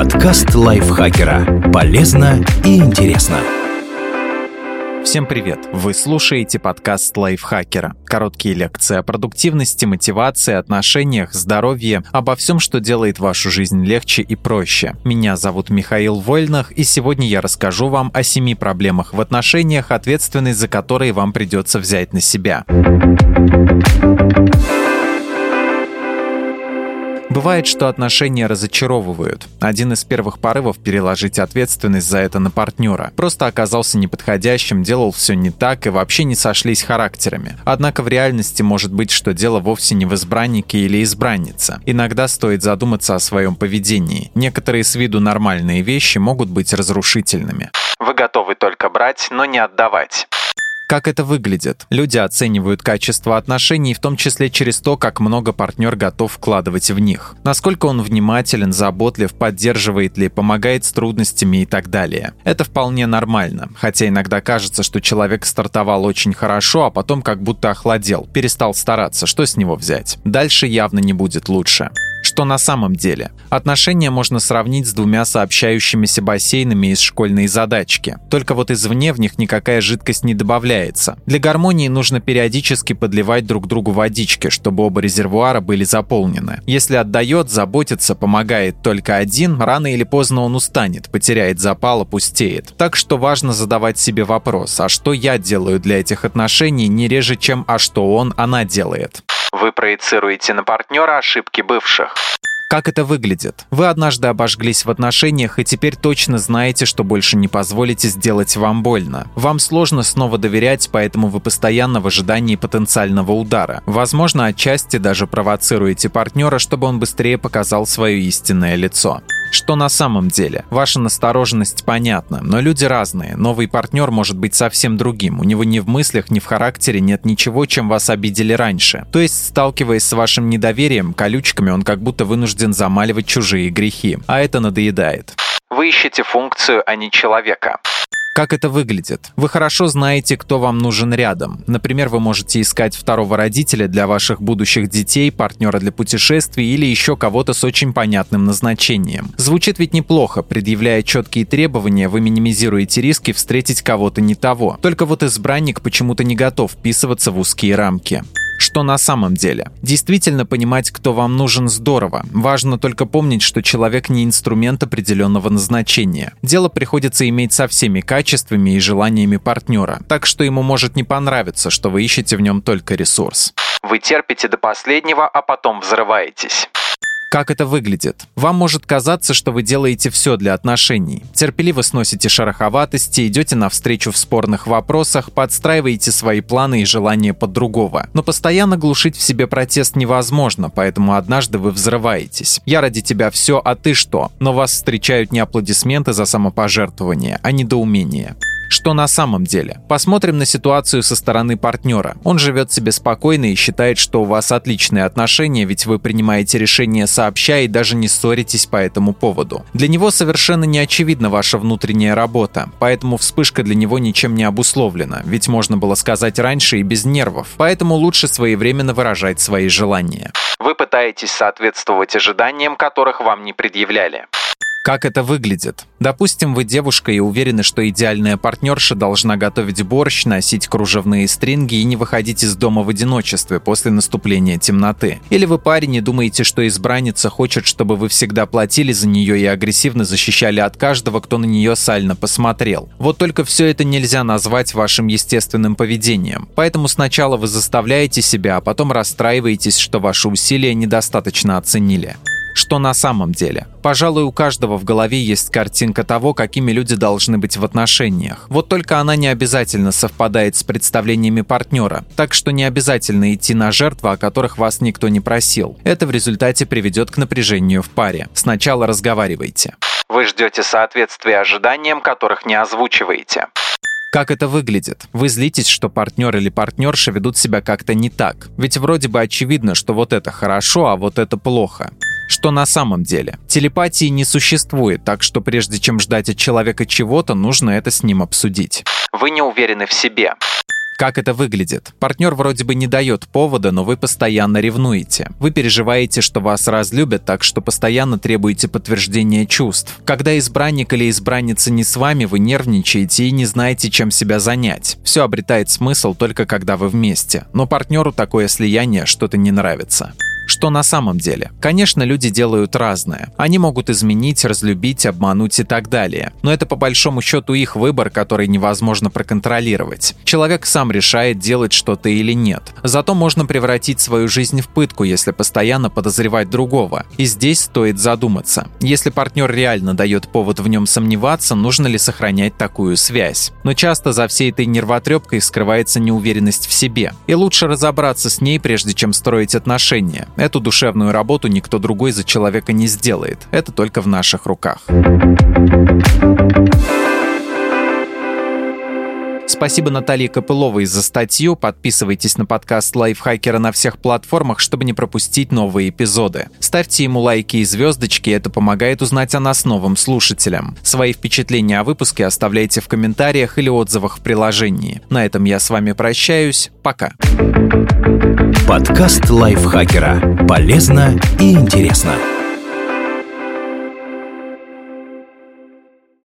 Подкаст лайфхакера. Полезно и интересно. Всем привет! Вы слушаете подкаст лайфхакера. Короткие лекции о продуктивности, мотивации, отношениях, здоровье, обо всем, что делает вашу жизнь легче и проще. Меня зовут Михаил Вольнах, и сегодня я расскажу вам о семи проблемах в отношениях, ответственность за которые вам придется взять на себя. Бывает, что отношения разочаровывают. Один из первых порывов переложить ответственность за это на партнера. Просто оказался неподходящим, делал все не так и вообще не сошлись характерами. Однако в реальности может быть, что дело вовсе не в избраннике или избраннице. Иногда стоит задуматься о своем поведении. Некоторые с виду нормальные вещи могут быть разрушительными. Вы готовы только брать, но не отдавать. Как это выглядит? Люди оценивают качество отношений, в том числе через то, как много партнер готов вкладывать в них. Насколько он внимателен, заботлив, поддерживает ли, помогает с трудностями и так далее. Это вполне нормально, хотя иногда кажется, что человек стартовал очень хорошо, а потом как будто охладел, перестал стараться, что с него взять. Дальше явно не будет лучше что на самом деле. Отношения можно сравнить с двумя сообщающимися бассейнами из школьной задачки. Только вот извне в них никакая жидкость не добавляется. Для гармонии нужно периодически подливать друг другу водички, чтобы оба резервуара были заполнены. Если отдает, заботится, помогает только один, рано или поздно он устанет, потеряет запал, опустеет. Так что важно задавать себе вопрос, а что я делаю для этих отношений не реже, чем а что он, она делает. Вы проецируете на партнера ошибки бывших. Как это выглядит? Вы однажды обожглись в отношениях и теперь точно знаете, что больше не позволите сделать вам больно. Вам сложно снова доверять, поэтому вы постоянно в ожидании потенциального удара. Возможно, отчасти даже провоцируете партнера, чтобы он быстрее показал свое истинное лицо. Что на самом деле? Ваша настороженность понятна, но люди разные. Новый партнер может быть совсем другим. У него ни в мыслях, ни в характере нет ничего, чем вас обидели раньше. То есть, сталкиваясь с вашим недоверием, колючками, он как будто вынужден замаливать чужие грехи. А это надоедает. Вы ищете функцию, а не человека. Как это выглядит? Вы хорошо знаете, кто вам нужен рядом. Например, вы можете искать второго родителя для ваших будущих детей, партнера для путешествий или еще кого-то с очень понятным назначением. Звучит ведь неплохо, предъявляя четкие требования, вы минимизируете риски встретить кого-то не того. Только вот избранник почему-то не готов вписываться в узкие рамки что на самом деле. Действительно понимать, кто вам нужен, здорово. Важно только помнить, что человек не инструмент определенного назначения. Дело приходится иметь со всеми качествами и желаниями партнера, так что ему может не понравиться, что вы ищете в нем только ресурс. Вы терпите до последнего, а потом взрываетесь. Как это выглядит? Вам может казаться, что вы делаете все для отношений. Терпеливо сносите шероховатости, идете навстречу в спорных вопросах, подстраиваете свои планы и желания под другого. Но постоянно глушить в себе протест невозможно, поэтому однажды вы взрываетесь. Я ради тебя все, а ты что? Но вас встречают не аплодисменты за самопожертвование, а недоумение что на самом деле. Посмотрим на ситуацию со стороны партнера. Он живет себе спокойно и считает, что у вас отличные отношения, ведь вы принимаете решения сообща и даже не ссоритесь по этому поводу. Для него совершенно не очевидна ваша внутренняя работа, поэтому вспышка для него ничем не обусловлена, ведь можно было сказать раньше и без нервов, поэтому лучше своевременно выражать свои желания. Вы пытаетесь соответствовать ожиданиям, которых вам не предъявляли. Как это выглядит? Допустим, вы девушка и уверены, что идеальная партнерша должна готовить борщ, носить кружевные стринги и не выходить из дома в одиночестве после наступления темноты. Или вы парень и думаете, что избранница хочет, чтобы вы всегда платили за нее и агрессивно защищали от каждого, кто на нее сально посмотрел. Вот только все это нельзя назвать вашим естественным поведением. Поэтому сначала вы заставляете себя, а потом расстраиваетесь, что ваши усилия недостаточно оценили что на самом деле. Пожалуй, у каждого в голове есть картинка того, какими люди должны быть в отношениях. Вот только она не обязательно совпадает с представлениями партнера, так что не обязательно идти на жертвы, о которых вас никто не просил. Это в результате приведет к напряжению в паре. Сначала разговаривайте. Вы ждете соответствия ожиданиям, которых не озвучиваете. Как это выглядит? Вы злитесь, что партнер или партнерша ведут себя как-то не так. Ведь вроде бы очевидно, что вот это хорошо, а вот это плохо что на самом деле. Телепатии не существует, так что прежде чем ждать от человека чего-то, нужно это с ним обсудить. Вы не уверены в себе. Как это выглядит? Партнер вроде бы не дает повода, но вы постоянно ревнуете. Вы переживаете, что вас разлюбят, так что постоянно требуете подтверждения чувств. Когда избранник или избранница не с вами, вы нервничаете и не знаете, чем себя занять. Все обретает смысл только когда вы вместе. Но партнеру такое слияние что-то не нравится. Что на самом деле? Конечно, люди делают разное. Они могут изменить, разлюбить, обмануть и так далее. Но это по большому счету их выбор, который невозможно проконтролировать. Человек сам решает, делать что-то или нет. Зато можно превратить свою жизнь в пытку, если постоянно подозревать другого. И здесь стоит задуматься. Если партнер реально дает повод в нем сомневаться, нужно ли сохранять такую связь. Но часто за всей этой нервотрепкой скрывается неуверенность в себе. И лучше разобраться с ней, прежде чем строить отношения. Эту душевную работу никто другой за человека не сделает. Это только в наших руках. Спасибо Наталье Копыловой за статью. Подписывайтесь на подкаст Лайфхакера на всех платформах, чтобы не пропустить новые эпизоды. Ставьте ему лайки и звездочки, это помогает узнать о нас новым слушателям. Свои впечатления о выпуске оставляйте в комментариях или отзывах в приложении. На этом я с вами прощаюсь. Пока. Подкаст Лайфхакера. Полезно и интересно.